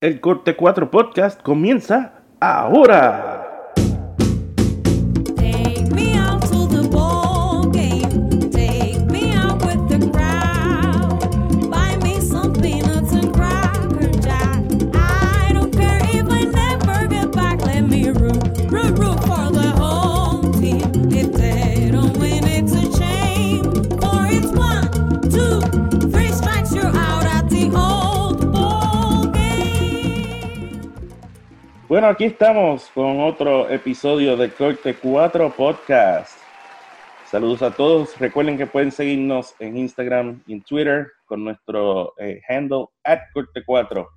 El Corte 4 Podcast comienza ahora. Aquí estamos con otro episodio de Corte 4 Podcast. Saludos a todos. Recuerden que pueden seguirnos en Instagram y en Twitter con nuestro eh, handle at Corte 4.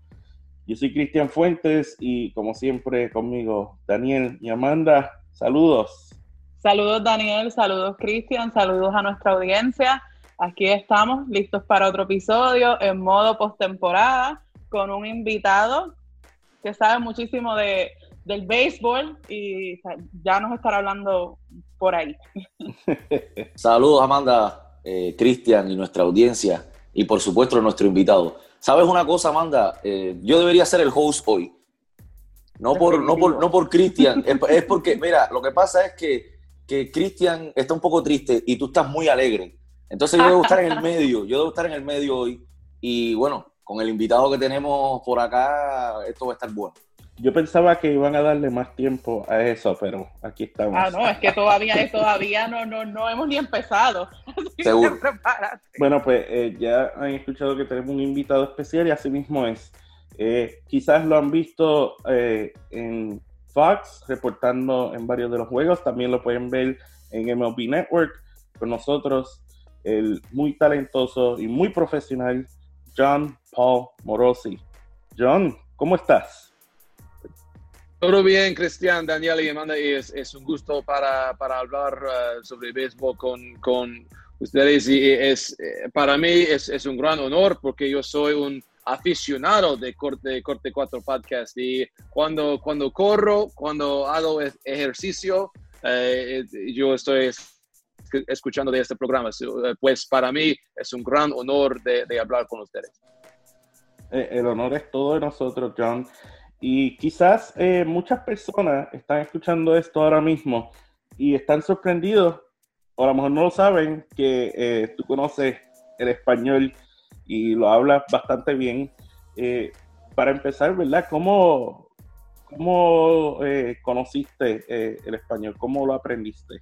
Yo soy Cristian Fuentes y como siempre conmigo Daniel y Amanda. Saludos. Saludos Daniel, saludos Cristian, saludos a nuestra audiencia. Aquí estamos listos para otro episodio en modo postemporada con un invitado que sabe muchísimo de, del béisbol y ya nos estará hablando por ahí. Saludos, Amanda, eh, Cristian y nuestra audiencia, y por supuesto nuestro invitado. ¿Sabes una cosa, Amanda? Eh, yo debería ser el host hoy. No por, no por, no por Cristian, es, porque, mira, lo que pasa es que, que Cristian está un poco triste y tú estás muy alegre. Entonces yo debo estar en el medio, yo debo estar en el medio hoy. Y bueno, con el invitado que tenemos por acá, esto va a estar bueno. Yo pensaba que iban a darle más tiempo a eso, pero aquí estamos. Ah, no, es que todavía, todavía no, no, no hemos ni empezado. Así que Seguro. prepárate. Bueno, pues eh, ya han escuchado que tenemos un invitado especial y así mismo es. Eh, quizás lo han visto eh, en Fox, reportando en varios de los juegos. También lo pueden ver en MLB Network con nosotros, el muy talentoso y muy profesional John Paul Morosi. John, ¿cómo estás? Todo bien, Cristian, Daniel y Amanda, y es, un gusto para, para hablar eh, sobre béisbol con, con ustedes y es, eh, para mí es, es un gran honor porque yo soy un aficionado de Corte, Corte 4 Podcast y cuando, cuando corro, cuando hago e- ejercicio, eh, yo estoy es- escuchando de este programa, eh, pues para mí es un gran honor de, de hablar con ustedes. Eh, el honor es todo de nosotros, John. Y quizás eh, muchas personas están escuchando esto ahora mismo y están sorprendidos, o a lo mejor no lo saben, que eh, tú conoces el español y lo hablas bastante bien. Eh, para empezar, ¿verdad? ¿Cómo, cómo eh, conociste el español? ¿Cómo lo aprendiste?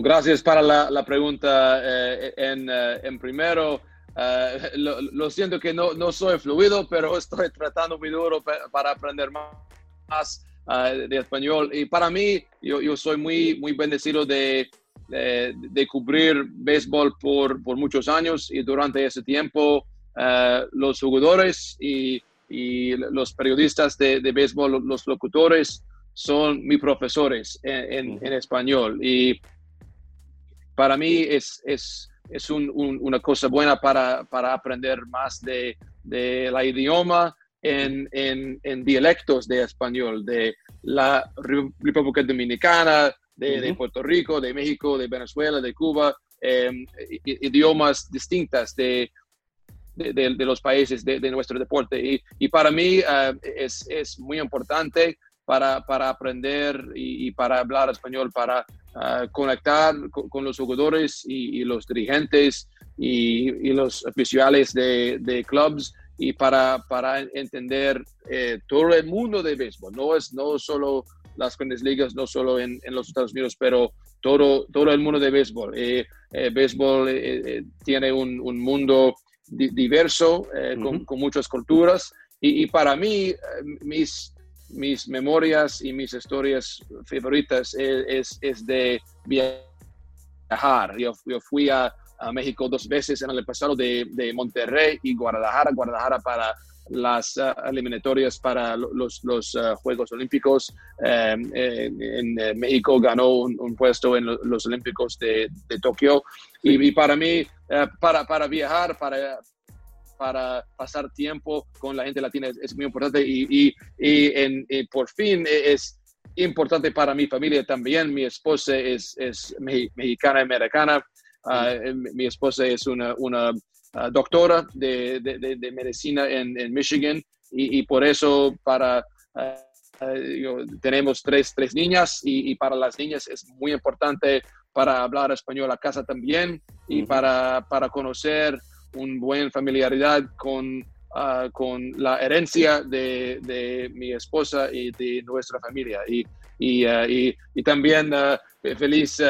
Gracias para la, la pregunta. eh, en, eh, en primero, eh, lo, lo siento que no, no soy fluido, pero estoy tratando muy duro pa- para aprender más, eh, de español. Y para mí, yo, yo soy muy, muy bendecido de, de, de cubrir béisbol por, por muchos años y durante ese tiempo los jugadores y, y los periodistas de, de béisbol, los locutores, son mis profesores en, en- en español. Y para mí es, es, es un- un- una cosa buena para, para aprender más de, de la idioma en, en, en dialectos de español, de la Re- República Dominicana, de, de. Puerto Rico, de México, de Venezuela, de Cuba, eh, i- idiomas distintas de, de, de- de los países de, de nuestro deporte. Y, y para mí eh, es, es muy importante para, para aprender y, y para hablar español, para ah, conectar con, con los jugadores y, y los dirigentes y, y los oficiales de, de clubs y para, para entender eh, todo el mundo de béisbol. No es no solo las grandes ligas, no solo en, en los Estados Unidos, pero todo, todo el mundo de béisbol. Eh, eh, béisbol eh, eh, tiene un, un mundo di- diverso, con, con muchas culturas. Y, y para mí, mis, mis memorias y mis historias favoritas es, es, es de viajar. Yo, yo fui a, a México dos veces en el pasado de, de Monterrey y Guadalajara, Guadalajara para las ah, eliminatorias para lo- los, los ah, Juegos Olímpicos. Eh, eh, en eh, México ganó un, un puesto en lo- los Olímpicos de, de Tokio. Y, y para mí, eh, para, para viajar, para, para pasar tiempo con la gente latina es, es muy importante y, y, y, en- y por fin es importante para mi familia también. Mi esposa es, es me- mexicana americana. Ah, mi mi esposa es una, una ah, doctora de, de- de- de medicina en, en Michigan y, por eso para... eh, eh, digo, tenemos tres, tres niñas y, y para las niñas es muy importante para hablar español a casa también y para, para conocer un buen familiaridad con, ah, con la herencia de, de mi esposa y de nuestra familia. Y, y, ah, y, y también ah, feliz,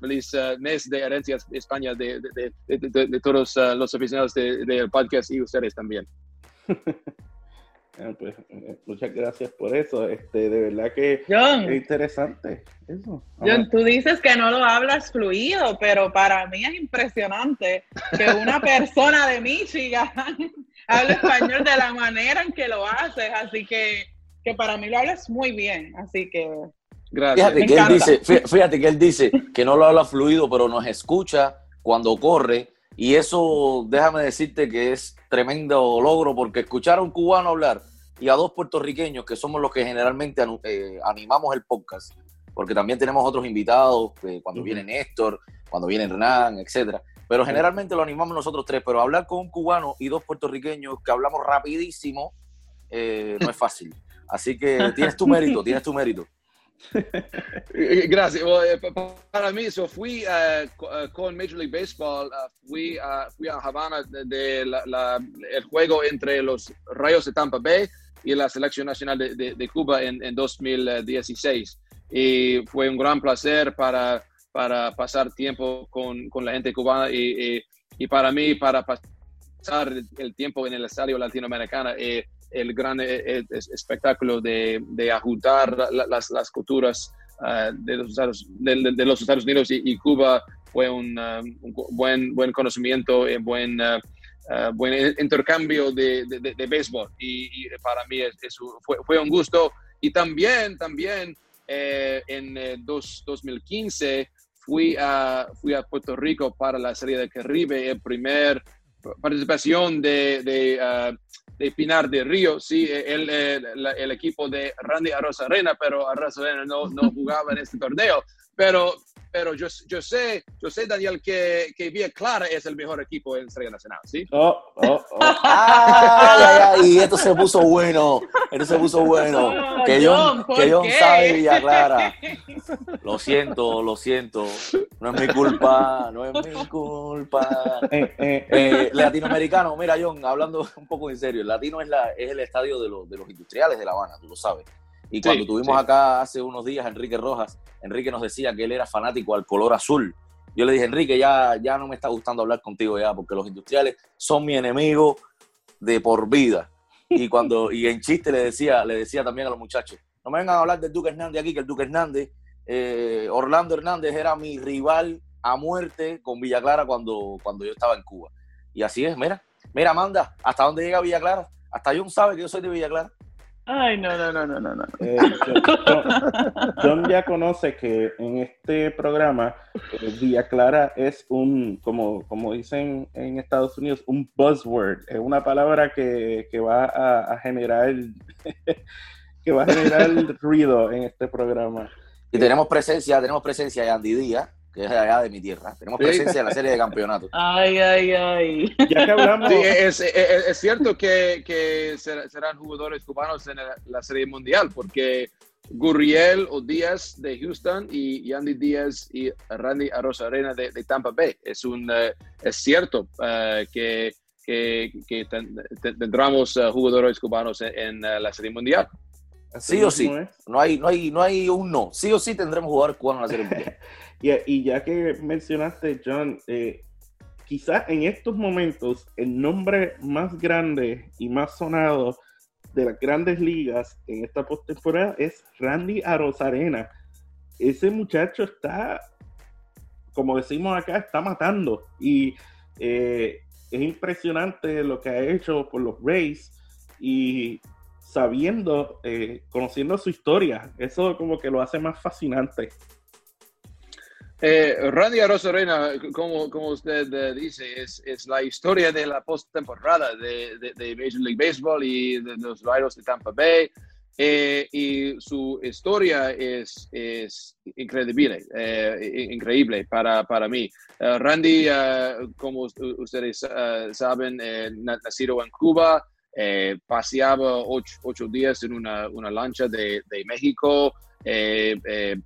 feliz ah, mes de herencias España de, de, todos ah, los aficionados de- del podcast y ustedes también. Ah, pues, eh, muchas gracias por eso. Este, de verdad que es John, interesante eso. John, tú dices que no lo hablas fluido, pero para mí es impresionante que una persona de Michigan hable español de la manera en que lo haces, así que, que para mí lo hablas muy bien, así que Gracias. Fíjate que él dice, fí- fíjate que él dice que no lo habla fluido, pero nos escucha cuando corre. Y eso, déjame decirte que es tremendo logro, porque escuchar a un cubano hablar y a dos puertorriqueños, que somos los que generalmente eh, animamos el podcast, porque también tenemos otros invitados, eh, cuando Ujú. viene Néstor, cuando viene Hernán, etcétera. Pero generalmente lo animamos nosotros tres, pero hablar con un cubano y dos puertorriqueños que hablamos rapidísimo eh, no es fácil. Así que tienes tu mérito, tienes tu mérito. Gracias. Well, eh, pa- pa- para mí, so fui eh, con Major League Baseball, eh, fui, a- fui a Havana de, de la- la- el juego entre los Rayos de Tampa Bay y la Selección Nacional de, de- de Cuba en, en 2016. Y fue un gran placer para, para pasar tiempo con, con la gente cubana y, y- y para mí, para pasar el tiempo en el estadio latinoamericano. eh, el gran eh, eh, es- espectáculo de, de ajustar la- las, las culturas ah, de, los Estados, de, de- los Estados Unidos y, y Cuba fue un, ah, un buen, buen conocimiento y buen, ah, ah, buen intercambio de, de, béisbol. Y, y para mí es, es fue, fue un gusto. Y también, también eh, en eh, dos- 2015 fui a, fui a Puerto Rico para la Serie del Caribe, el primer participación de, de, ah, de Pinar de Río, sí, el, la- el equipo de Randy Arozarena, pero Arozarena no, no jugaba en este torneo. Pero, pero yo, yo sé, yo sé, Daniel, que, que Villa Clara es el mejor equipo en Estrella Nacional, ¿sí? Oh, oh, oh. Ay, ay, ay, y esto se puso bueno, esto se puso bueno. Que John, John, ¿por que John qué? sabe Villa Clara. Lo siento, lo siento. No es mi culpa, no es mi culpa. Eh, eh, Eh, latinoamericano, mira John, hablando un poco en serio, el latino es, la, es el estadio de, los de los industriales de La Habana, tú lo sabes. Y cuando Sí, tuvimos sí. acá hace unos días a Enrique Rojas, Enrique nos decía que él era fanático al color azul. Yo le dije, Enrique, ya, ya no me está gustando hablar contigo ya, porque los industriales son mi enemigo de por vida. Y cuando, y en chiste le decía, le decía también a los muchachos, no me vengan a hablar del Duque Hernández aquí, que el Duque Hernández, eh, Orlando Hernández era mi rival a muerte con Villa Clara cuando, cuando yo estaba en Cuba. Y así es, mira, mira, Amanda, ¿hasta dónde llega Villa Clara? Hasta John sabe que yo soy de Villa Clara. Ay, no, no, no, no, no, no. eh, John, John- John ya conoce que en este programa eh, Villa Clara es un, como, como dicen en Estados Unidos, un buzzword, es una palabra que, que va a, a generar que va a generar ruido en este programa. Y tenemos presencia, tenemos presencia de Andy Díaz, que es de allá de mi tierra. Tenemos presencia en la serie de campeonato. Ay, ay, ay. Ya que hablamos, Sí, es, es- es cierto que, que ser- serán jugadores cubanos en la, Serie Mundial, porque Gurriel o Díaz de Houston y, Andy Díaz y Randy Arozarena de, de Tampa Bay. Es, un, eh, es cierto eh, que, que, que ten- ten- tendremos eh, jugadores cubanos en, en, la Serie Mundial. Así Sí o sí. es. No hay, no hay, no hay un no. Sí o sí tendremos jugadores cubanos en la serie mundial. Y, y ya que mencionaste, John, eh, quizás en estos momentos el nombre más grande y más sonado de las grandes ligas en esta postemporada es Randy Arozarena. Ese muchacho está, como decimos acá, está matando. Y eh, es impresionante lo que ha hecho por los Rays y sabiendo, eh, conociendo su historia. Eso como que lo hace más fascinante. Eh, Randy Arozarena, como, como usted eh, dice, es, es la historia de la postemporada de, de, Major League Baseball y de los Raiders de Tampa Bay. Y su historia es, es increíble, increíble para, para mí. Randy, como us- ustedes saben, na- nacido en Cuba, eh, paseaba ocho, ocho días en una, una lancha de, de México, eh, eh,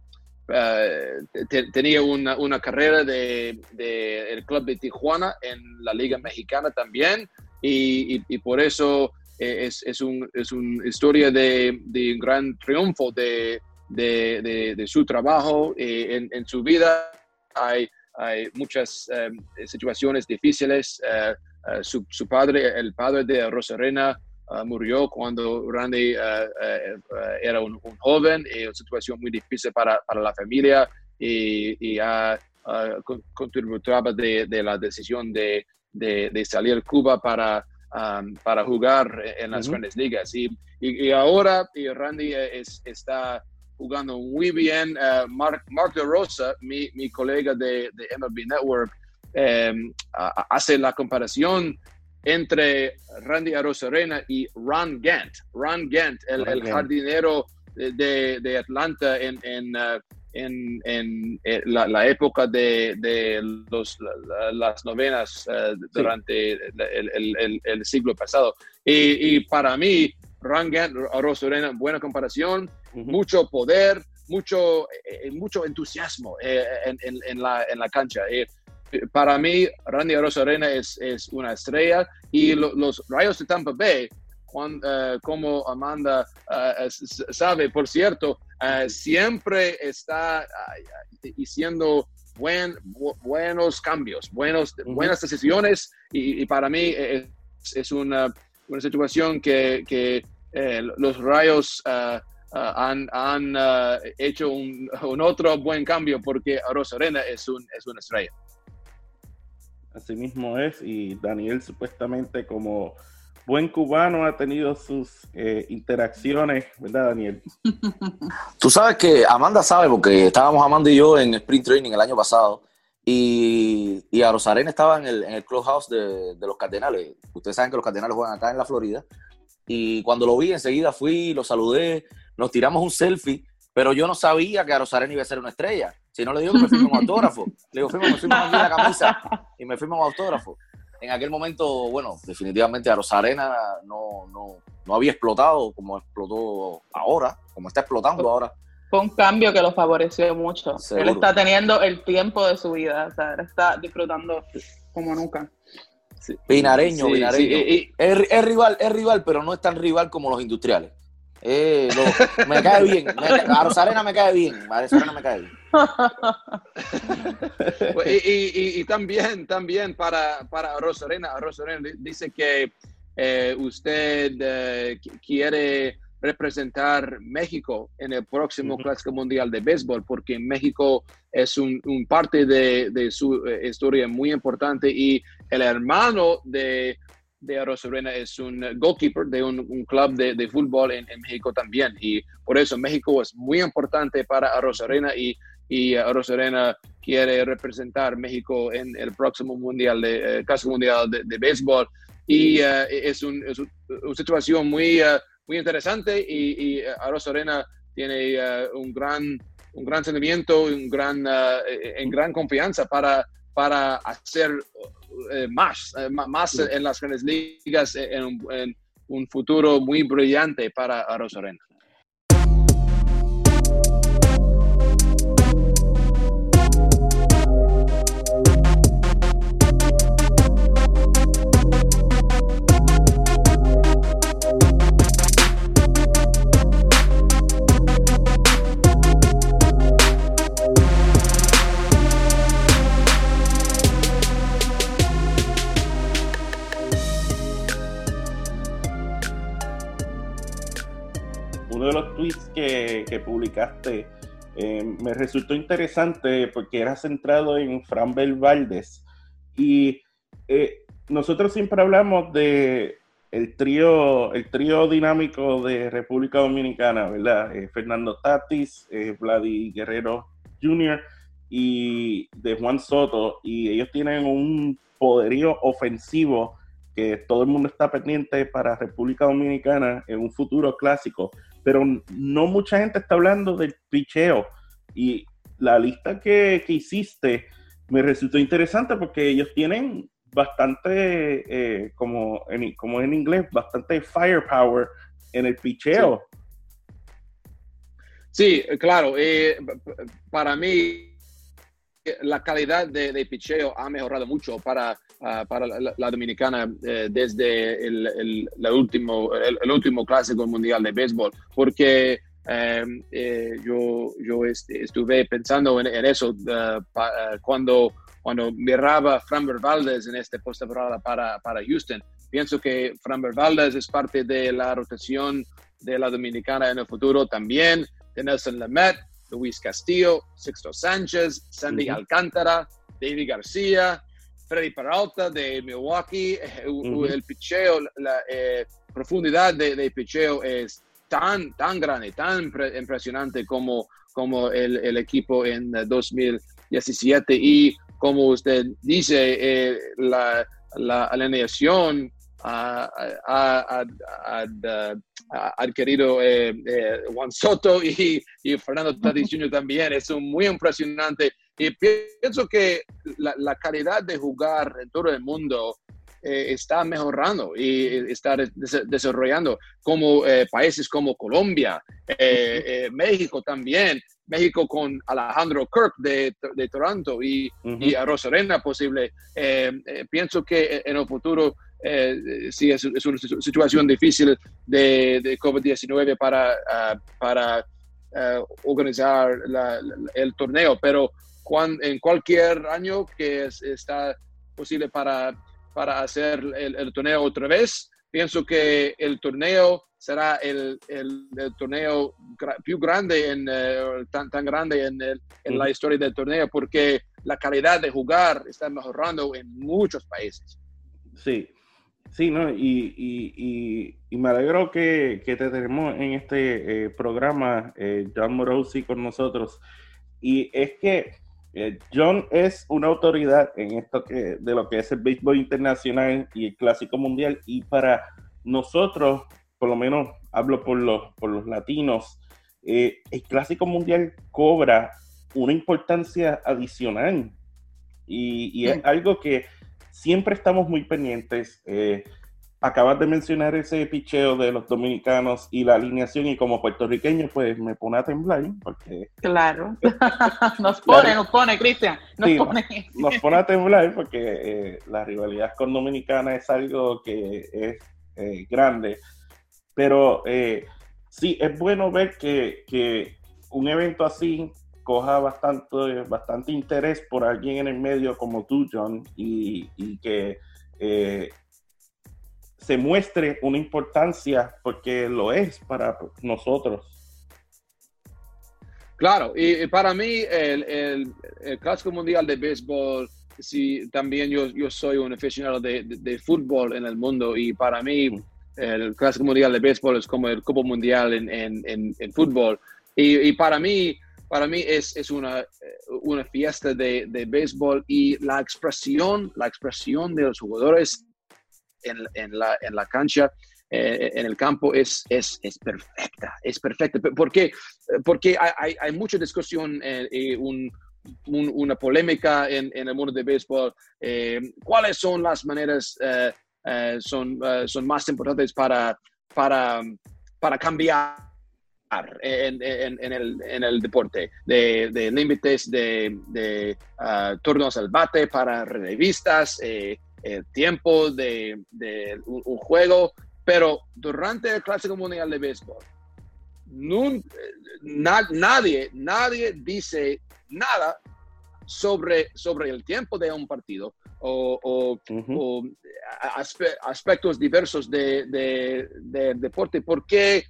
eh, te- tenía una, una carrera de, de el club de Tijuana en la Liga Mexicana también, y, y- y por eso eh, es, es, un, es una historia de, de un gran triunfo de, de, su trabajo en, en su vida. Hay, hay muchas eh, situaciones difíciles. eh, eh, su, su padre, el padre de Rosarena, uh, murió cuando Randy uh, uh, era un, un joven y una situación muy difícil para, para la familia y, y ha con- contributaba de, de la decisión de, de, de salir a Cuba para, um, para jugar en las grandes ligas. Y, y, y ahora y Randy eh, es, está jugando muy bien. Mark, Mark de Rosa, mi, mi colega de, de MLB Network, eh, a- hace la comparación entre Randy Arozarena y Ron Gant. Ron Gant, el, jardinero de- Atlanta en, en, uh, en, en, eh, la, la época de, de los, la- las novenas uh, durante el, el- el- el siglo pasado. Y, y para mí, Ron Gant, Arozarena, buena comparación, mucho poder, mucho, eh, mucho entusiasmo eh, en, en- en la, en la cancha. Eh, para mí, Randy Arozarena es, es una estrella y lo- los Rayos de Tampa Bay, eh, como Amanda s- sabe, por cierto, eh, siempre está haciendo buen, bu- buenos cambios, buenos, buenas decisiones y, y para mí es, es una, una situación que, que, eh, los Rayos ah, han, han, ah, hecho un, un otro buen cambio porque Arozarena es, un, es una estrella. Así mismo es, y Daniel supuestamente como buen cubano ha tenido sus eh, interacciones, ¿verdad Daniel? Tú sabes que Amanda sabe, porque estábamos Amanda y yo en Sprint Training el año pasado, y, y a Rosarena estaba en el, en el clubhouse de, de los Cardenales. Ustedes saben que los Cardenales juegan acá en la Florida. Y cuando lo vi, enseguida fui, lo saludé, nos tiramos un selfie, pero yo no sabía que a Rosarena iba a ser una estrella. Si no le digo que me firme un autógrafo. Le digo, firma, me firma aquí la camisa y me firma un autógrafo. En aquel momento, bueno, definitivamente a Rosarena no, no, no había explotado como explotó ahora, como está explotando ahora. Fue un cambio que lo favoreció mucho. Seguro. Él está teniendo el tiempo de su vida, o sea, él está disfrutando como nunca. Sí. Vinareño, Sí, vinareño. sí, y- y- Es, es rival, es rival, pero no es tan rival como los industriales. Eh, lo- me cae bien. Me, a Rosarena me cae bien. A Rosarena me cae bien. y, y- y- y también, también para, para Rosarena, Rosarena di- dice que eh, usted eh, qui- quiere representar México en el próximo Ujú. Clásico Mundial de Béisbol, porque México es un, un parte de, de su eh, historia muy importante y el hermano de, de Rosarena es un goalkeeper de un, un club de, de fútbol en, en México también. Y por eso México es muy importante para Rosarena y, y uh, Rosarena quiere representar México en el próximo mundial de eh, Clásico mundial de, de béisbol y eh, es, un- es un- una situación muy eh, muy interesante y, y eh, Rosarena tiene eh, un gran un gran sentimiento un gran en gran confianza para para hacer eh, más eh, más en las grandes ligas eh, en, un- en un futuro muy brillante para Rosarena tweets que, publicaste eh, me resultó interesante porque era centrado en Fran Valdez y eh, nosotros siempre hablamos de el trío, el trío dinámico de República Dominicana, ¿verdad? Eh, Fernando Tatis, Vladi Guerrero Jr. y de Juan Soto, y ellos tienen un poderío ofensivo que todo el mundo está pendiente para República Dominicana en un futuro clásico, pero no mucha gente está hablando del picheo y la lista que, que hiciste me resultó interesante porque ellos tienen bastante, eh, como, en, como en inglés, bastante firepower en el picheo. Sí, claro. eh, para mí, la calidad de, de picheo ha mejorado mucho para, ah, para la, la dominicana eh, desde el, el- la último, el, el último clásico mundial de béisbol, porque eh, eh, yo, yo este, estuve pensando en, en eso ah, pa- ah, cuando, cuando miraba Framber Valdez en esta postemporada para, para Houston. Pienso que Framber Valdez es parte de la rotación de la dominicana en el futuro también, de Nelson Lamet, Luis Castillo, Sixto Sánchez, Sandy Ujú. Alcántara, David García, Freddy Peralta de Milwaukee. Eh, u- Ujú. El picheo, la eh, profundidad de, de picheo es tan, tan grande, tan impre- impresionante como, como el, el equipo en eh, 2017. Y como usted dice, eh, la, la alineación ha, ha- ha- ha- adquirido eh, eh, Juan Soto y, y Fernando Tatis Jr. también. Es un muy impresionante. Y pienso que la, la calidad de jugar en todo el mundo eh, está mejorando y está des- desarrollando, como eh, países como Colombia, eh, eh, México también. México con Alejandro Kirk de, de Toronto y, Ujú. y a Rosarena posible. Eh, eh, pienso que en el futuro eh, sí es, es una situ- situación difícil de, de COVID-19 para, ah, para ah, organizar la- la- el torneo, pero cuan- en cualquier año que es- está posible para, para hacer el, el torneo otra vez, pienso que el torneo será el, el- el torneo más grande, en, eh, tan, tan grande en, el- en la historia del torneo, porque la calidad de jugar está mejorando en muchos países. Sí, sí, ¿no? Y, y, y, y me alegro que, que te tenemos en este eh, programa, eh, John Morosi, con nosotros. Y es que eh, John es una autoridad en esto que, de lo que es el béisbol internacional y el clásico mundial. Y para nosotros, por lo menos hablo por los, por los latinos, eh, el clásico mundial cobra una importancia adicional. Y, y es algo que siempre estamos muy pendientes. Eh, acabas de mencionar ese picheo de los dominicanos y la alineación y como puertorriqueño pues me pone a temblar porque Claro. nos pone, Claro. nos pone, Cristian. Nos Sí, pone. nos pone a temblar porque eh, la rivalidad con Dominicana es algo que es eh, grande. Pero eh, sí, es bueno ver que, que un evento así coja bastante, bastante interés por alguien en el medio como tú, John, y, y que eh, se muestre una importancia porque lo es para nosotros. Claro, y, y para mí el, el- el Clásico Mundial de Béisbol, sí, también yo, yo soy un aficionado de, de- de fútbol en el mundo y para mí el Clásico Mundial de Béisbol es como el Copa Mundial en, en- en- en fútbol. Y, y para mí, para mí es, es una, eh, una fiesta de, de béisbol y la expresión, la expresión de los jugadores en, en la, en la cancha, eh, en el campo, es, es, es perfecta, es perfecta. Porque, porque hay, hay, mucha discusión eh, y un, un- una polémica en, en el mundo de béisbol. eh, ¿Cuáles son las maneras eh, son, son más importantes para, para, para cambiar? En, en- en el, en el deporte, de, de límites de, de ah, turnos al bate para revistas, eh, el tiempo de, de un, un juego, pero durante el Clásico Mundial de Béisbol, nun- na- nadie, nadie dice nada sobre, sobre el tiempo de un partido o, o- Ujú. o aspe- aspectos diversos de, de- del deporte porque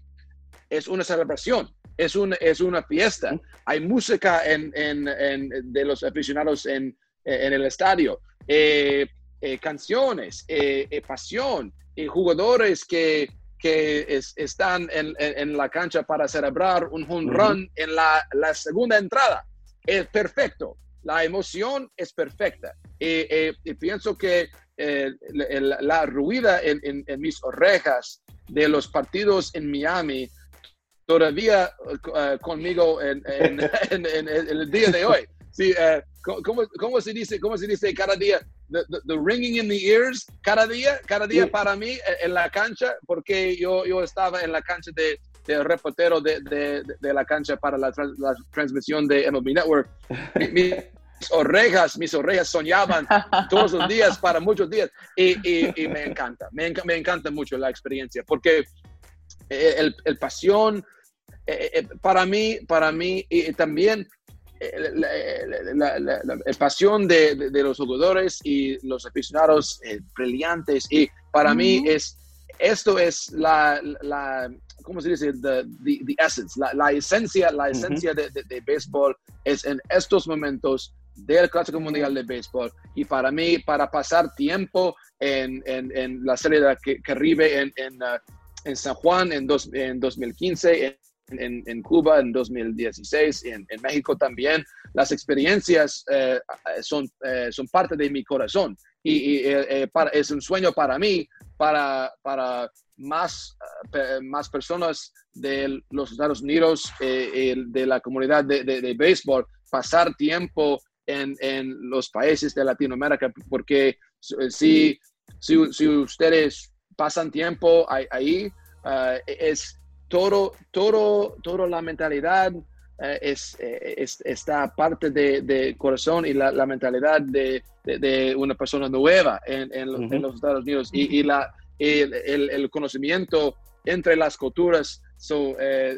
es una celebración, es, un, es una fiesta. Hay música en, en- en- de los aficionados en, en el estadio, eh, eh, canciones, eh, eh, pasión, eh, jugadores que, que es- están en, la cancha para celebrar un home Ujú. run en la, la segunda entrada. Es perfecto. La emoción es perfecta. Y pienso que eh, la ruida en, en- en mis orejas de los partidos en Miami todavía eh, conmigo en, en- en- en- el día de hoy. sí, eh, ¿cómo, cómo- se dice, cómo se dice cada día? The, the- the ringing in the ears, cada día, cada día para mí eh, en la cancha, porque yo, yo estaba en la cancha de, de reportero de, de, de la cancha para la, trans- la transmisión de MLB Network. Mi- mis orejas, mis orejas soñaban todos los días para muchos días y, y- y me encanta, me, me encanta mucho la experiencia porque el, el pasión eh, eh, para mí, para mí y también eh, la, la- la- la- la pasión de, de- de los jugadores y los aficionados eh, brillantes y para mí es esto es la, ¿cómo se dice? The, the, the essence, la, la esencia, la esencia de, de, de béisbol es en estos momentos del Clásico Mundial de Béisbol. Y para mí, para pasar tiempo en, en, en la serie de que Caribe en, en, uh, en San Juan en, dos, en 2015, en, en, Cuba en 2016, en, en México también, las experiencias eh, son, eh, son parte de mi corazón. Y, y, eh, eh, para, es un sueño para mí, para, para más, eh, más personas de los Estados Unidos, eh, de la comunidad de, de, de béisbol, pasar tiempo en, en los países de Latinoamérica, porque si, si, si ustedes pasan tiempo ahí, eh, es todo, todo, todo la mentalidad eh, es, eh, es- está parte de, de corazón y la, la mentalidad de, de- de una persona nueva en, en, los- Ujú. en los Estados Unidos y, y la, el, el- el conocimiento entre las culturas so, eh,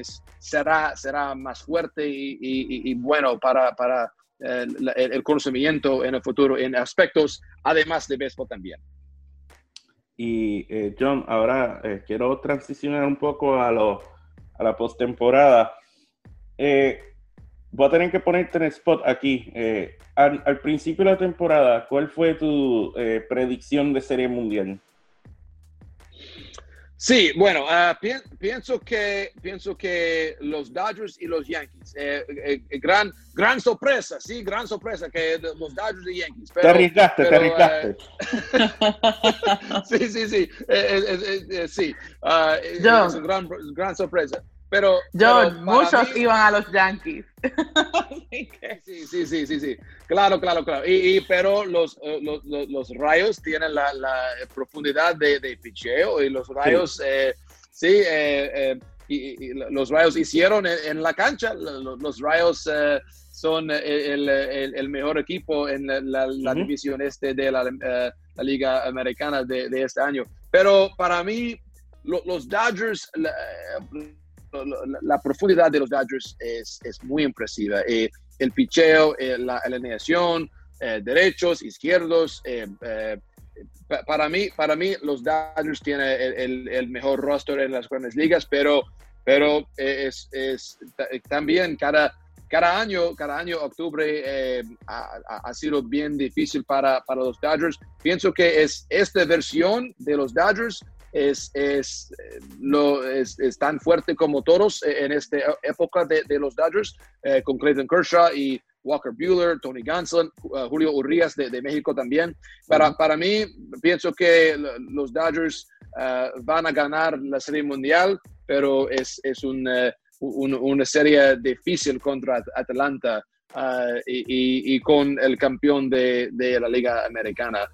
es- será, será más fuerte y, y- y- y bueno para, para la- el, el conocimiento en el futuro en aspectos además de béisbol también. Y eh, John, ahora eh, quiero transicionar un poco a, lo, a la postemporada. Eh, voy a tener que ponerte en spot aquí. Eh, al, principio de la temporada, ¿cuál fue tu predicción de Serie Mundial? Sí, bueno, pien- pienso que pienso que los Dodgers y los Yankees, eh, eh, eh, gran gran sorpresa, sí, gran sorpresa que los Dodgers y Yankees. te arriesgaste, te pero, arriesgaste. sí, sí, sí, eh, eh, eh, eh, sí, eh, John. es una gran, gran sorpresa. Pero, John, pero muchos mí- iban a los Yankees. Sí, sí, sí, sí, sí. Claro, claro, claro. Y, y- pero los, eh, los, los- los rayos tienen la, la profundidad de, de picheo y los rayos, eh, sí, eh, eh, y, y los rayos hicieron en, en la cancha. Los, los rayos eh, son el, el- el mejor equipo en la, la- la Ujú. división este de la, eh, la Liga Americana de, de este año. Pero para mí, lo- los Dodgers, la, la- profundidad de los Dodgers es, es muy impresiva. Eh, el picheo, eh, la alineación, eh, derechos, izquierdos. eh, eh, pa- para, mí, para mí, los Dodgers tienen el, el- el mejor roster en las grandes ligas, pero, pero es, es ta- también cada, cada año, cada año, octubre, eh, ha- ha sido bien difícil para, para los Dodgers. Pienso que es esta versión de los Dodgers es, es, eh, lo, es, es tan fuerte como todos eh, en esta época de, de los Dodgers, eh, con Clayton Kershaw y Walker Bueller, Tony Gonsolin, uh, Julio Urias de, de México también. Para, para mí, pienso que los Dodgers uh, van a ganar la Serie Mundial, pero es, es un, eh, un- una serie difícil contra At- Atlanta y, y- y con el campeón de, de la Liga Americana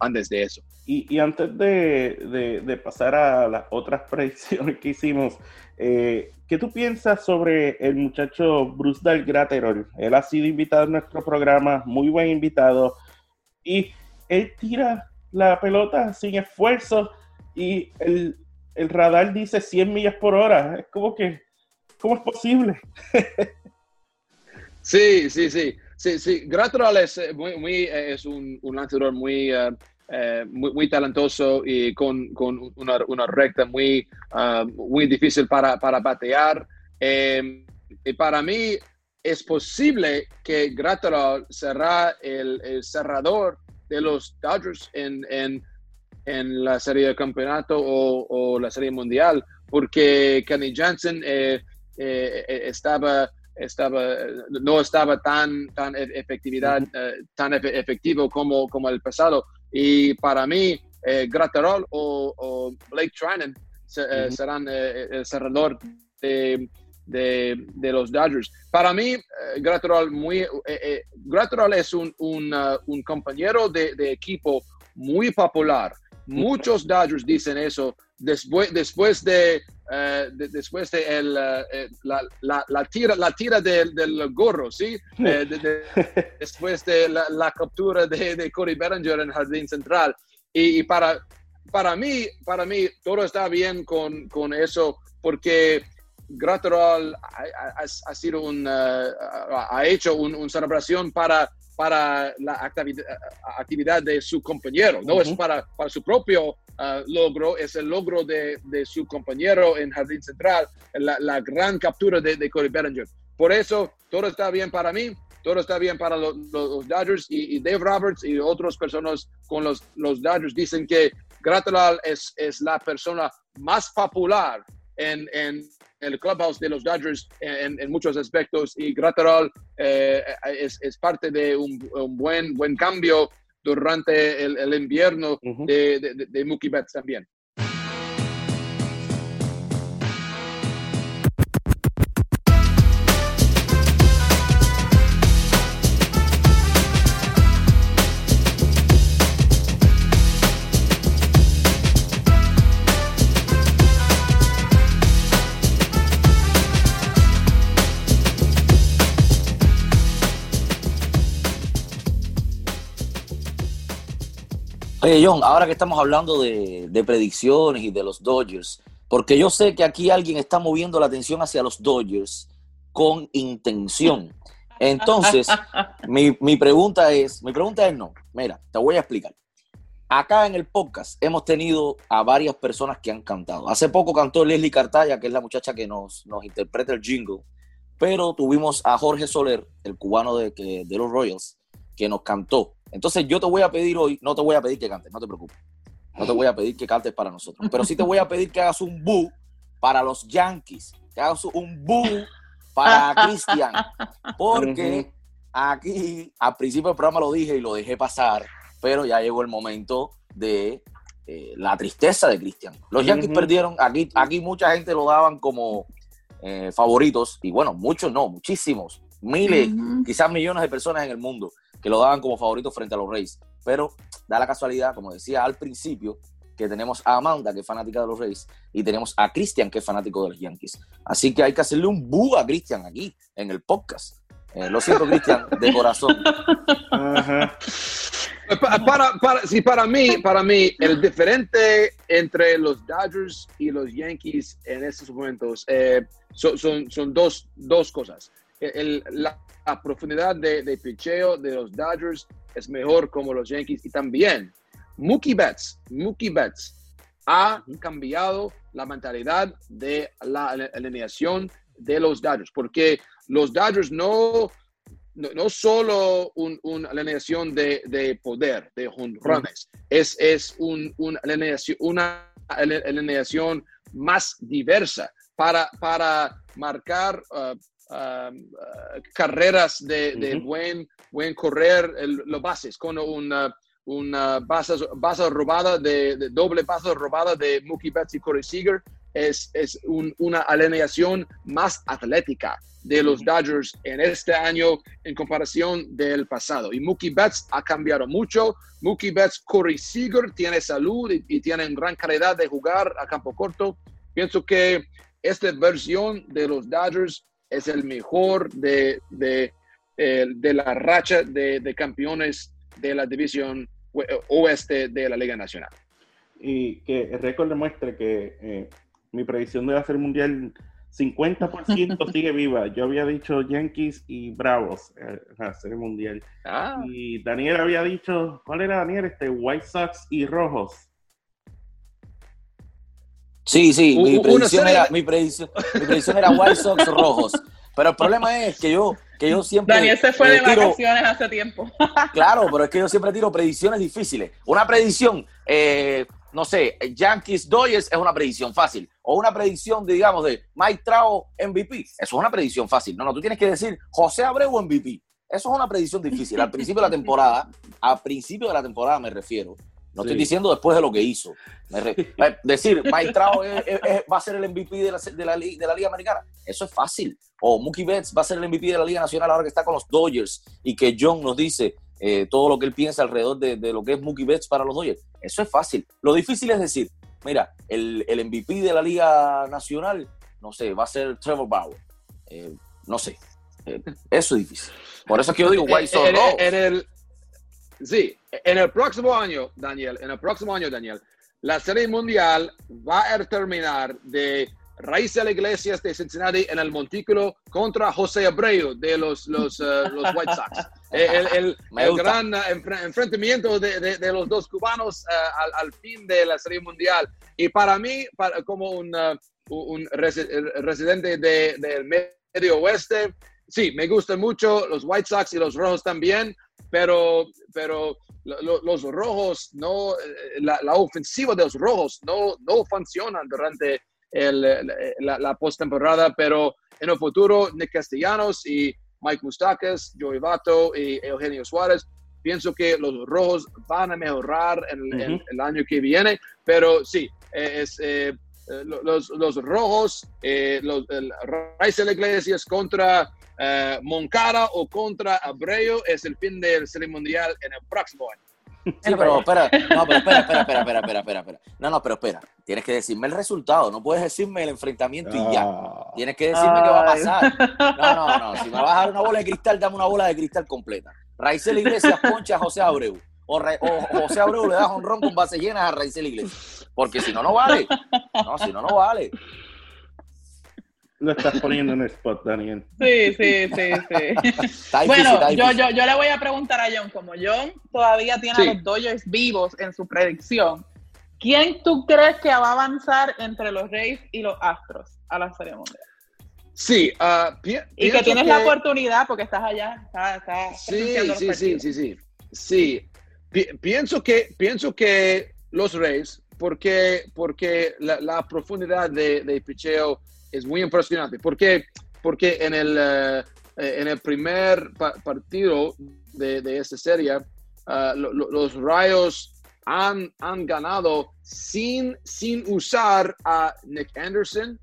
antes de eso. Y, y antes de, de- de pasar a las otras predicciones que hicimos, eh, ¿qué tú piensas sobre el muchacho Bruce Del Graterol? Él ha sido invitado a nuestro programa, muy buen invitado, y él tira la pelota sin esfuerzo y el, el radar dice 100 millas por hora. Es como que, ¿cómo es posible? Sí, sí, sí. Sí, sí. Graterol es, eh, muy, eh, es un, lanzador muy, eh, muy, talentoso y con, con una, recta muy, ah, muy difícil para, para batear. Eh, y para mí es posible que Graterol será el, cerrador de los Dodgers en, en, en la serie de campeonato o, o la serie mundial, porque Kenny Jansen estaba estaba, no estaba tan, tan e- efectividad, eh, tan efe- efectivo como, como el pasado. Y para mí, eh, Graterol o, o Blake Trinan se- Ujú. serán eh, el cerrador de, de, de los Dodgers. Para mí, Graterol, muy, Graterol es un, un, uh, un compañero de, de equipo muy popular. Muchos Dodgers dicen eso después, después de, eh, de- después de el, eh, eh, la, la, la tira, la tira del, del gorro, ¿sí? Eh, de- de- después de la, la captura de, Cody Bellinger en Jardín Central. Y, y para, para, mí, para mí, todo está bien con, con eso, porque Graterol ha, ha- ha- sido un, eh, ha hecho un- una celebración para, para la actividad, actividad de su compañero, no es Ujú. para, para su propio eh, logro, es el logro de, de su compañero en Jardín Central, la, la gran captura de, de Cody Bellinger. Por eso, todo está bien para mí, todo está bien para lo- lo- los Dodgers y, y Dave Roberts y otras personas con los, los Dodgers dicen que Graterol es, es la persona más popular en, en el clubhouse de los Dodgers en, en muchos aspectos y Graterol eh, es, es parte de un, un buen, buen cambio durante el, el invierno de, de- de Mookie Betts también. Oye, John, ahora que estamos hablando de, de predicciones y de los Dodgers, porque yo sé que aquí alguien está moviendo la atención hacia los Dodgers con intención. Entonces, mi, mi pregunta es, mi pregunta es no, mira, te voy a explicar. Acá en el podcast hemos tenido a varias personas que han cantado. Hace poco cantó Leslie Cartaya, que es la muchacha que nos, nos interpreta el jingle, pero tuvimos a Jorge Soler, el cubano de, que- de los Royals, que nos cantó. Entonces yo te voy a pedir hoy, no te voy a pedir que cantes, no te preocupes. No te voy a pedir que cantes para nosotros, pero sí te voy a pedir que hagas un boo para los Yankees, que hagas un boo para Cristian, porque aquí al principio del programa lo dije y lo dejé pasar, pero ya llegó el momento de eh, la tristeza de Cristian. Los Yankees perdieron, aquí, aquí mucha gente lo daban como eh, favoritos, y bueno, muchos no, muchísimos, miles, quizás millones de personas en el mundo que lo daban como favoritos frente a los Reyes. Pero da la casualidad, como decía al principio, que tenemos a Amanda, que es fanática de los Reyes, y tenemos a Cristian, que es fanático de los Yankees. Así que hay que hacerle un bú a Cristian aquí, en el podcast. Eh, lo siento, Cristian, de corazón. Ajá. Pa- Para, para, sí, para mí, para mí, el diferente entre los Dodgers y los Yankees en estos momentos eh, son, son, son dos, dos cosas. El- la, la profundidad de, de picheo de los Dodgers es mejor como los Yankees. Y también Mookie Betts, Mookie Betts ha cambiado la mentalidad de la alineación de los Dodgers, porque los Dodgers no, no, no solo un- una alineación de, de poder, de jonrones, es, es un- una, alineación, una alineación más diversa para, para marcar uh, um, uh, carreras de, de Ujú. buen, buen correr el- los bases, con una, una base, base robada de, de doble base robada de Mookie Betts y Corey Seager es, es un- una alineación más atlética de los Dodgers en este año en comparación del pasado. Y Mookie Betts ha cambiado mucho. Mookie Betts, Corey Seager tiene salud y, y tienen gran calidad de jugar a campo corto. Pienso que esta versión de los Dodgers es el mejor de, de, eh, de la racha de, de campeones de la división oeste de la Liga Nacional. Y que el récord demuestre que eh, mi predicción de hacer mundial 50% sigue viva. Yo había dicho Yankees y Bravos eh, hacer el mundial. Ah, Y Daniel había dicho, ¿cuál era Daniel? Este, White Sox y Rojos. Sí, sí, mi predicción, era, mi, predicción, mi predicción era White Sox rojos. Pero el problema es que yo, que yo siempre. Daniel se fue eh, de tiro- vacaciones hace tiempo. Claro, pero es que yo siempre tiro predicciones difíciles. Una predicción, eh, no sé, Yankees Dodgers es una predicción fácil. O una predicción, de, digamos, de Mike Trout MVP. Eso es una predicción fácil. No, no, tú tienes que decir José Abreu MVP. Eso es una predicción difícil. Al principio de la temporada, al principio de la temporada me refiero, No Sí. estoy diciendo después de lo que hizo. Re- eh, decir, Mike Trout es- es- es- va a ser el MVP de la, de, la, li- de la Liga Americana. Eso es fácil. O Mookie Betts va a ser el MVP de la Liga Nacional ahora que está con los Dodgers y que John nos dice eh, todo lo que él piensa alrededor de, de lo que es Mookie Betts para los Dodgers. Eso es fácil. Lo difícil es decir, mira, el, el MVP de la Liga Nacional, no sé, va a ser Trevor Bauer. Eh, no sé. Eh, eso es difícil. Por eso es que yo digo, White Sox sí, en el próximo año, Daniel, en el próximo año, Daniel, la Serie Mundial va a terminar de Raíces Iglesias de Cincinnati en el Montículo contra José Abreu de los, los, eh, los White Sox. El, el- Me el gran eh, enfre- enfrentamiento de, de- de los dos cubanos eh, al, al fin de la Serie Mundial. Y para mí, para, como un, eh, un resi- residente de- del medio oeste, sí, me gustan mucho los White Sox y los rojos también, pero, pero lo- lo- los rojos, no, eh, la, la ofensiva de los rojos no, no funciona durante el- la, la postemporada, pero en el futuro, Nick Castellanos y Mike Mustakas, Joey Vato y Eugenio Suárez, pienso que los rojos van a mejorar en, en Ujú. el año que viene, pero sí, es, eh, eh, lo- los, los rojos, eh, los, el Raíces Iglesias contra eh, Moncada o contra Abreu es el fin del Serie Mundial en el próximo año. Sí, pero espera, no, pero espera, espera, espera, espera, espera, espera, espera. No, no, pero espera. Tienes que decirme el resultado, no puedes decirme el enfrentamiento y ya. Ah. Tienes que decirme qué va a pasar. No, no, no. Si me vas a dar una bola de cristal, dame una bola de cristal completa. Raíces Iglesias poncha a José Abreu. O, o José Abreu le da un ron con base llenas a Raíces Iglesias. Porque si no, no vale. No, si no, no vale. Lo estás poniendo en el spot, Daniel. Sí, sí, sí, sí. Difícil, Bueno, yo, yo, yo le voy a preguntar a John, como John todavía tiene Sí. a los Dodgers vivos en su predicción, ¿quién tú crees que va a avanzar entre los Rays y los Astros a la Serie Mundial? Sí, pi- Y que tienes la oportunidad porque estás allá, estás, estás Sí, los sí, sí, sí, sí. Sí, Pi- pienso que, pienso que los Rays, porque, porque la, la profundidad de, de picheo es muy impresionante. Porque, porque en, el, eh, en el primer pa- partido de, de esta serie, ah, lo- lo- los Rayos han, han ganado sin, sin usar a Nick Anderson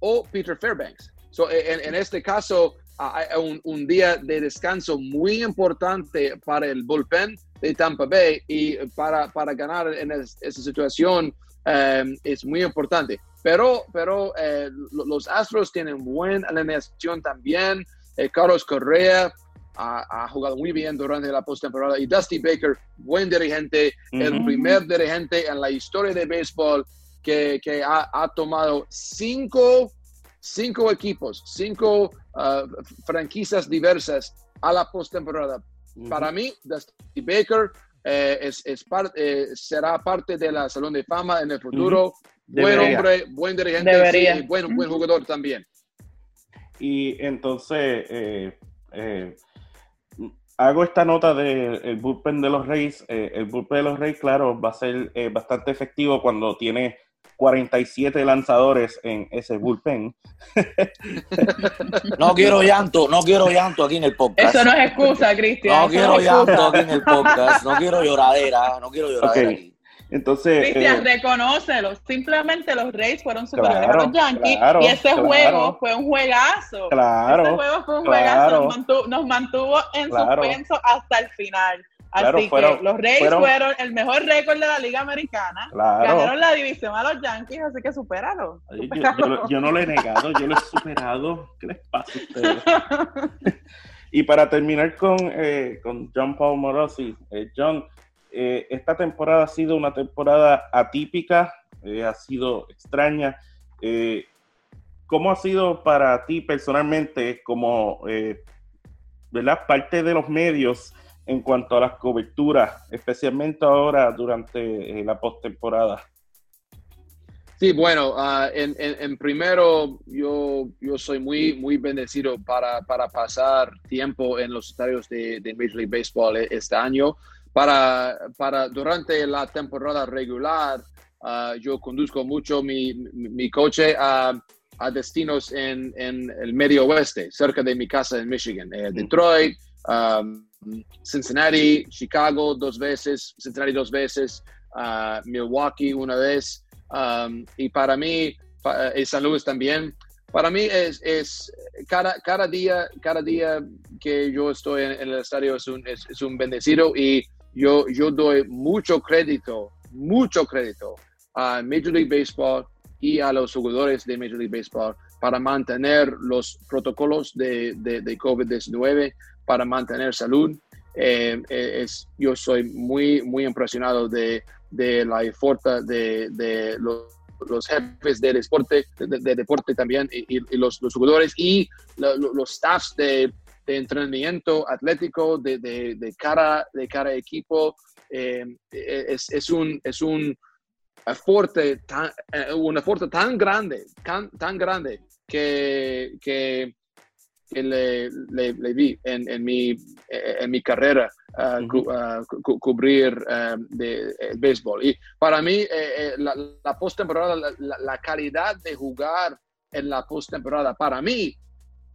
o Peter Fairbanks. So, en, en este caso, ah, hay un, un día de descanso muy importante para el bullpen de Tampa Bay y para, para ganar en es- esa situación eh, es muy importante. Pero, pero eh, lo- los Astros tienen buena alineación también. Eh, Carlos Correa ha, ha jugado muy bien durante la postemporada y Dusty Baker, buen dirigente, el primer dirigente en la historia de béisbol que, que ha, ha tomado cinco, cinco equipos, cinco uh, franquicias diversas a la postemporada. Para mí, Dusty Baker eh, es, es eh, será parte de la Salón de Fama en el futuro. Debería. hombre, buen dirigente, sí, y buen, buen jugador también. Y entonces eh, eh, hago esta nota del bullpen de los Reyes. Eh, el bullpen de los Reyes, claro, va a ser eh, bastante efectivo cuando tiene 47 lanzadores en ese bullpen. No quiero llanto, no quiero llanto aquí en el podcast. Eso no es excusa, Cristian. No quiero llanto aquí en el podcast. No quiero lloradera, no quiero lloradera Ok. Entonces, Cristian, eh, reconócelo. Simplemente los Rays fueron superiores Claro, a los Yankees claro, y ese claro. juego fue un juegazo. Claro, Ese juego fue un juegazo. Nos mantuvo, nos mantuvo en suspenso hasta el final. Así que los Rays fueron- fueron el mejor récord de la Liga Americana. claro. Ganaron la división a los Yankees, así que supéralo. Yo, supéralo. yo lo- yo no lo he negado, yo lo he superado. ¿Qué les pasa a ustedes? Y para terminar con, eh, con John Paul Morosi, eh, John, eh, esta temporada ha sido una temporada atípica, eh, ha sido extraña. Eh, ¿Cómo ha sido para ti personalmente como eh, ¿verdad? parte de los medios en cuanto a las coberturas, especialmente ahora durante la postemporada? Sí, bueno, ah, en, en- en primero, yo, yo soy muy, muy bendecido para, para pasar tiempo en los estadios de, de Major League Baseball este año. Para, para durante la temporada regular, ah, yo conduzco mucho mi, mi, mi coche a, a destinos en, en el medio oeste, cerca de mi casa en Michigan. Eh, Detroit, um, Cincinnati, Chicago dos veces, Cincinnati dos veces, a Milwaukee una vez. Um, y para mí, pa- y San Luis también, para mí es, es cada, cada día, cada día que yo estoy en, en el estadio es un, es, es un bendecido y yo, yo doy mucho crédito, mucho crédito a Major League Baseball y a los jugadores de Major League Baseball para mantener los protocolos de, de, de COVID-19, para mantener salud. Eh, eh, es, yo soy muy, muy impresionado de, de la fuerza de, de los, jefes de deporte, de, de deporte también, y, los, jugadores y lo- los staffs de, de entrenamiento atlético de, de, de cada, de cada equipo. Eh, es, es un, es un fuerte, tan, eh, una fuerza tan grande, tan, tan grande que, que, que le, le, le vi en, en, mi, en mi carrera cu- ah, cu- cubrir de, el béisbol. Y para mí, eh, eh, la, la postemporada, la, la calidad de jugar en la postemporada, para mí,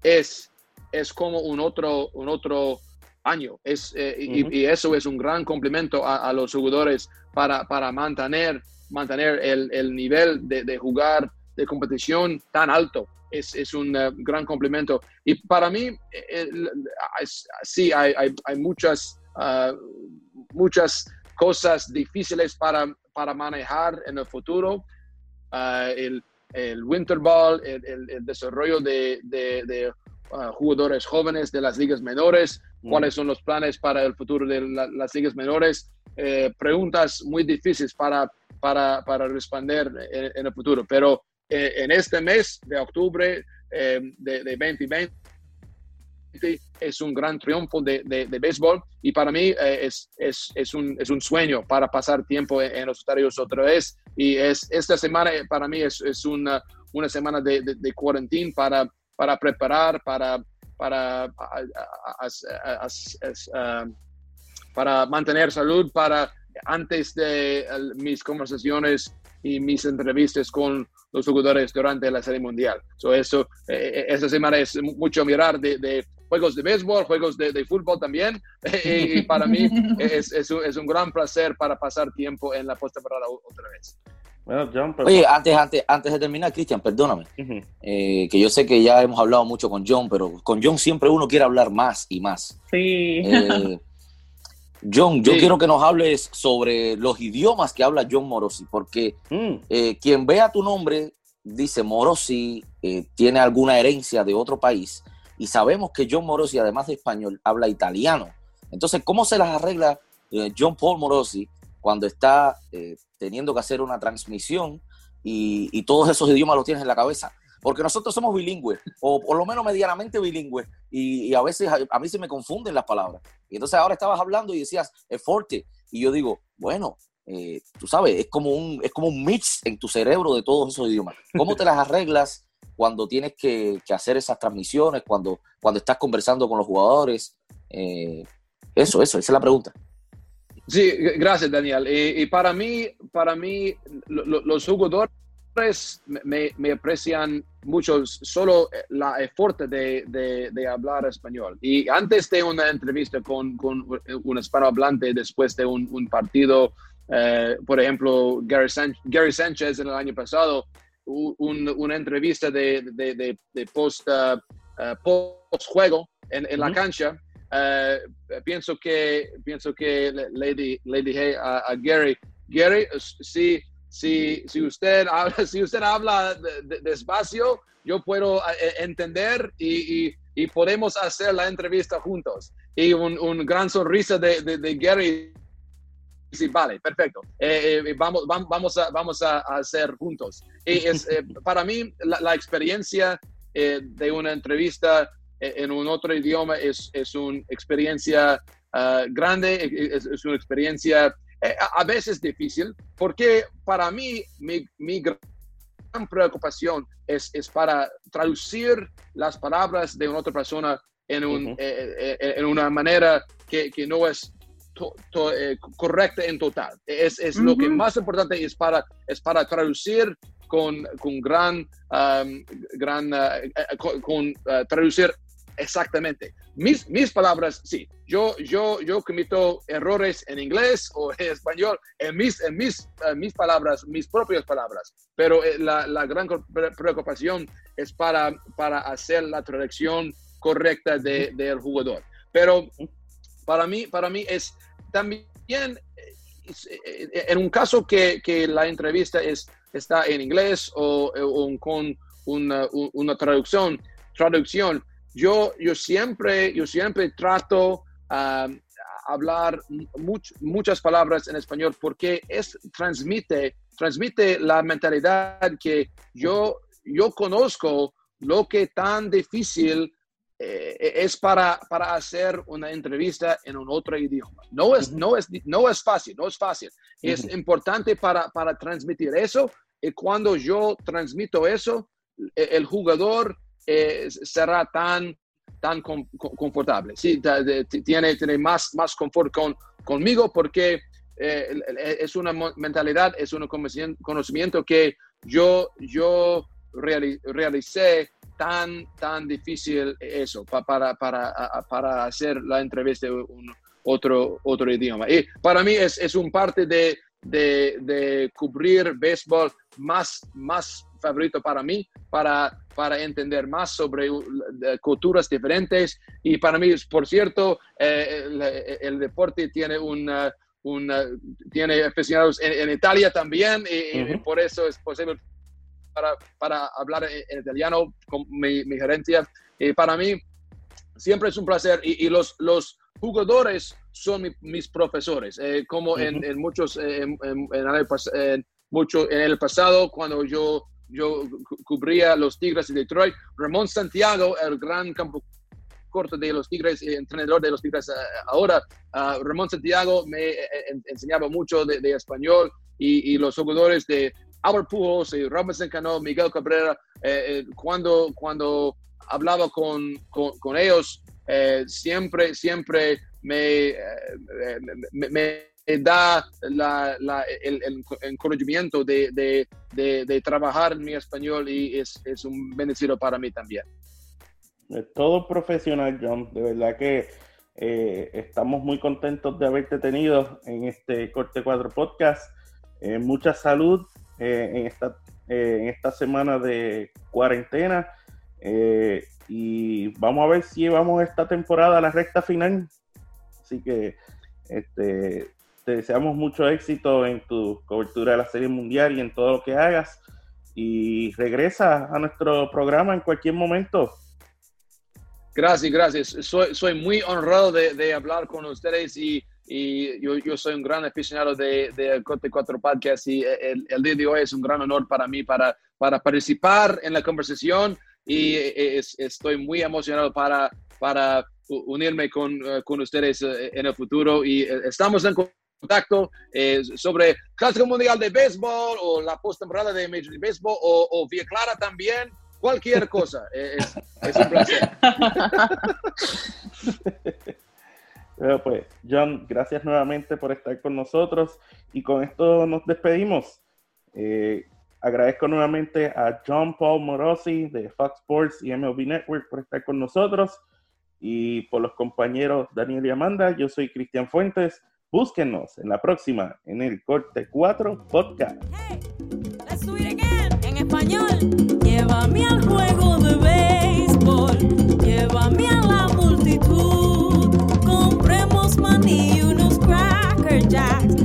es, es como un otro, un otro año. Es, eh, y- Ujú. y, eso es un gran complemento a, a los jugadores para, para mantener, mantener el, el nivel de, de jugar de competición tan alto. Es, es un eh, gran complemento. Y para mí, eh, el- es- sí, hay, hay, hay muchas, ah, muchas cosas difíciles para, para manejar en el futuro. Ah, el, el winter ball, el, el- el desarrollo de, de- de, jugadores jóvenes de las ligas menores, cuáles son los planes para el futuro de la- las ligas menores, eh, preguntas muy difíciles para, para, para responder en, en el futuro. Pero eh, en este mes de octubre eh, de, de 2020 es un gran triunfo de, de, de béisbol y para mí eh, es, es, es, un, es un sueño para pasar tiempo en, en los estadios otra vez y es, esta semana para mí es, es una, una semana de, de, de cuarentín para, para preparar, para, para, a- a- a- a- para mantener salud, para antes de mis conversaciones y mis entrevistas con los jugadores durante la Serie Mundial. So eso, eh, esta semana es mucho mirar de, de juegos de béisbol, juegos de, de fútbol también. y, para mí es, es, un, es un gran placer para pasar tiempo en la postemporada otra vez. Bueno, John, pues, Oye, antes, antes, antes de terminar, Cristian, perdóname, eh, que yo sé que ya hemos hablado mucho con John, pero con John siempre uno quiere hablar más y más. Sí. Eh, John, yo Sí. quiero que nos hables sobre los idiomas que habla John Morosi, porque Mm, eh, quien vea tu nombre dice Morosi eh, tiene alguna herencia de otro país y sabemos que John Morosi, además de español, habla italiano. Entonces, ¿cómo se las arregla eh, John Paul Morosi cuando está eh, teniendo que hacer una transmisión y, todos esos idiomas los tienes en la cabeza? Porque nosotros somos bilingües, o por lo menos medianamente bilingües, y, a veces a, mí se me confunden las palabras. Y entonces ahora estabas hablando y decías, es forte, y yo digo, bueno, eh, tú sabes, es como, un, es como un mix en tu cerebro de todos esos idiomas. ¿Cómo te las arreglas cuando tienes que, que hacer esas transmisiones, cuando, cuando estás conversando con los jugadores? Eh, eso, eso, esa es la pregunta. Sí, gracias, Daniel. Y, y para mí, para mí, lo- lo- los jugadores me, me aprecian mucho solo la esfuerzo de, de, de hablar español. Y antes de una entrevista con, con un hispanohablante, después de un, un partido, eh, por ejemplo, Gary, San- Gary Sánchez en el año pasado, un- una entrevista de, de, post, uh, post juego en, en la cancha, eh, pienso que pienso que le, le le dije a, a Gary, Gary, si, si, si, usted habla, si usted habla de- de- despacio, yo puedo eh, entender y, y- y podemos hacer la entrevista juntos. Y un, un gran sonrisa de, de, Gary. Sí, vale, perfecto. Eh, eh, vamos, vam- vamos, a, vamos a, hacer juntos. Y es, eh, para mí, la, la experiencia de una entrevista en un otro idioma es, es una experiencia ah, grande, es, es una experiencia eh, a, veces difícil, porque para mí mi, mi gran preocupación es, es para traducir las palabras de una otra persona en, un, eh, eh, en una manera que, que no es to- to- eh, correcta en total. Es, es lo que más importante es para, es para traducir con, con gran, um, gran uh, eh, con, con, uh, traducir exactamente. mis, mis palabras, sí. Yo, yo, yo comito errores en inglés o en español, en mis, en mis, en mis palabras, mis propias palabras. Pero eh, la, la gran pre- preocupación es para, para hacer la traducción correcta de- del jugador. Pero para mí, para mí es también eh, en un caso que, que la entrevista es, está en inglés o, o con una, una traducción, traducción yo, yo, siempre, yo siempre trato a hablar much, muchas palabras en español porque es, transmite, transmite la mentalidad que yo, yo conozco lo que tan difícil eh, es para, para hacer una entrevista en un otro idioma. No es, no es, no es fácil, no es fácil. Es importante para, para transmitir eso. Y cuando yo transmito eso, eh, el jugador eh, será tan, tan confortable. Sí, tiene, tiene más, más confort con, conmigo porque eh, el- es una mentalidad, es un conocimiento- que yo, yo reali- realicé tan, tan difícil eso pa- para, para, para hacer la entrevista otro, otro idioma. Y para mí es, es un parte de, de, de cubrir béisbol más, más favorito para mí, para, para entender más sobre uh, culturas diferentes. Y para mí, por cierto, eh, el, el deporte tiene una, una- tiene aficionados en, en Italia también, y, y Ujú. por eso es posible para, para hablar en, en italiano con mi, mi gerencia. Y para mí, siempre es un placer. Y, y los, los jugadores son mi- mis profesores, eh, como en, Ujú. en muchos, eh, en, en- en el, en mucho, en el pasado, cuando yo, yo cu- cubría los Tigres de Detroit, Ramón Santiago, el gran campo corto de los Tigres, eh, entrenador de los Tigres eh, ahora, ah, Ramón Santiago me eh, en- enseñaba mucho de, de español y, y los jugadores de Albert Pujols y Robinson Cano, Miguel Cabrera, eh, eh, cuando, cuando hablaba con, con, con ellos, eh, siempre, siempre me, me, me da la, la- el, el encorajamiento de, de, de, de trabajar mi español y es, es un bendecido para mí también. Es todo profesional, John. De verdad que eh, estamos muy contentos de haberte tenido en este Corte 4 Podcast. Eh, mucha salud eh, en, esta, eh, en esta semana de cuarentena. Eh, y vamos a ver si llevamos esta temporada a la recta final. Así que este, te deseamos mucho éxito en tu cobertura de la Serie Mundial y en todo lo que hagas. Y regresa a nuestro programa en cualquier momento. Gracias, gracias. Soy, soy muy honrado de, de hablar con ustedes y, y yo, yo soy un gran aficionado de, de Cote 4 Podcast y el, el día de hoy es un gran honor para mí para, para participar en la conversación y es- estoy muy emocionado para, para unirme con, eh, con ustedes eh, en el futuro y eh, estamos en contacto eh, sobre Clásico Mundial de Béisbol o la postemporada de Major League Baseball o, o Vía Clara también, cualquier cosa. Eh, Es, es un placer. Bueno, pues, John, gracias nuevamente por estar con nosotros y con esto nos despedimos. Eh, agradezco nuevamente a John Paul Morosi de Fox Sports y MLB Network por estar con nosotros y por los compañeros Daniel y Amanda. Yo soy Cristian Fuentes. Búsquenos en la próxima en el Corte 4 Podcast. Hey, let's do it again. En español, llévame al juego de béisbol, llévame a la multitud, compremos maní y unos Cracker Jacks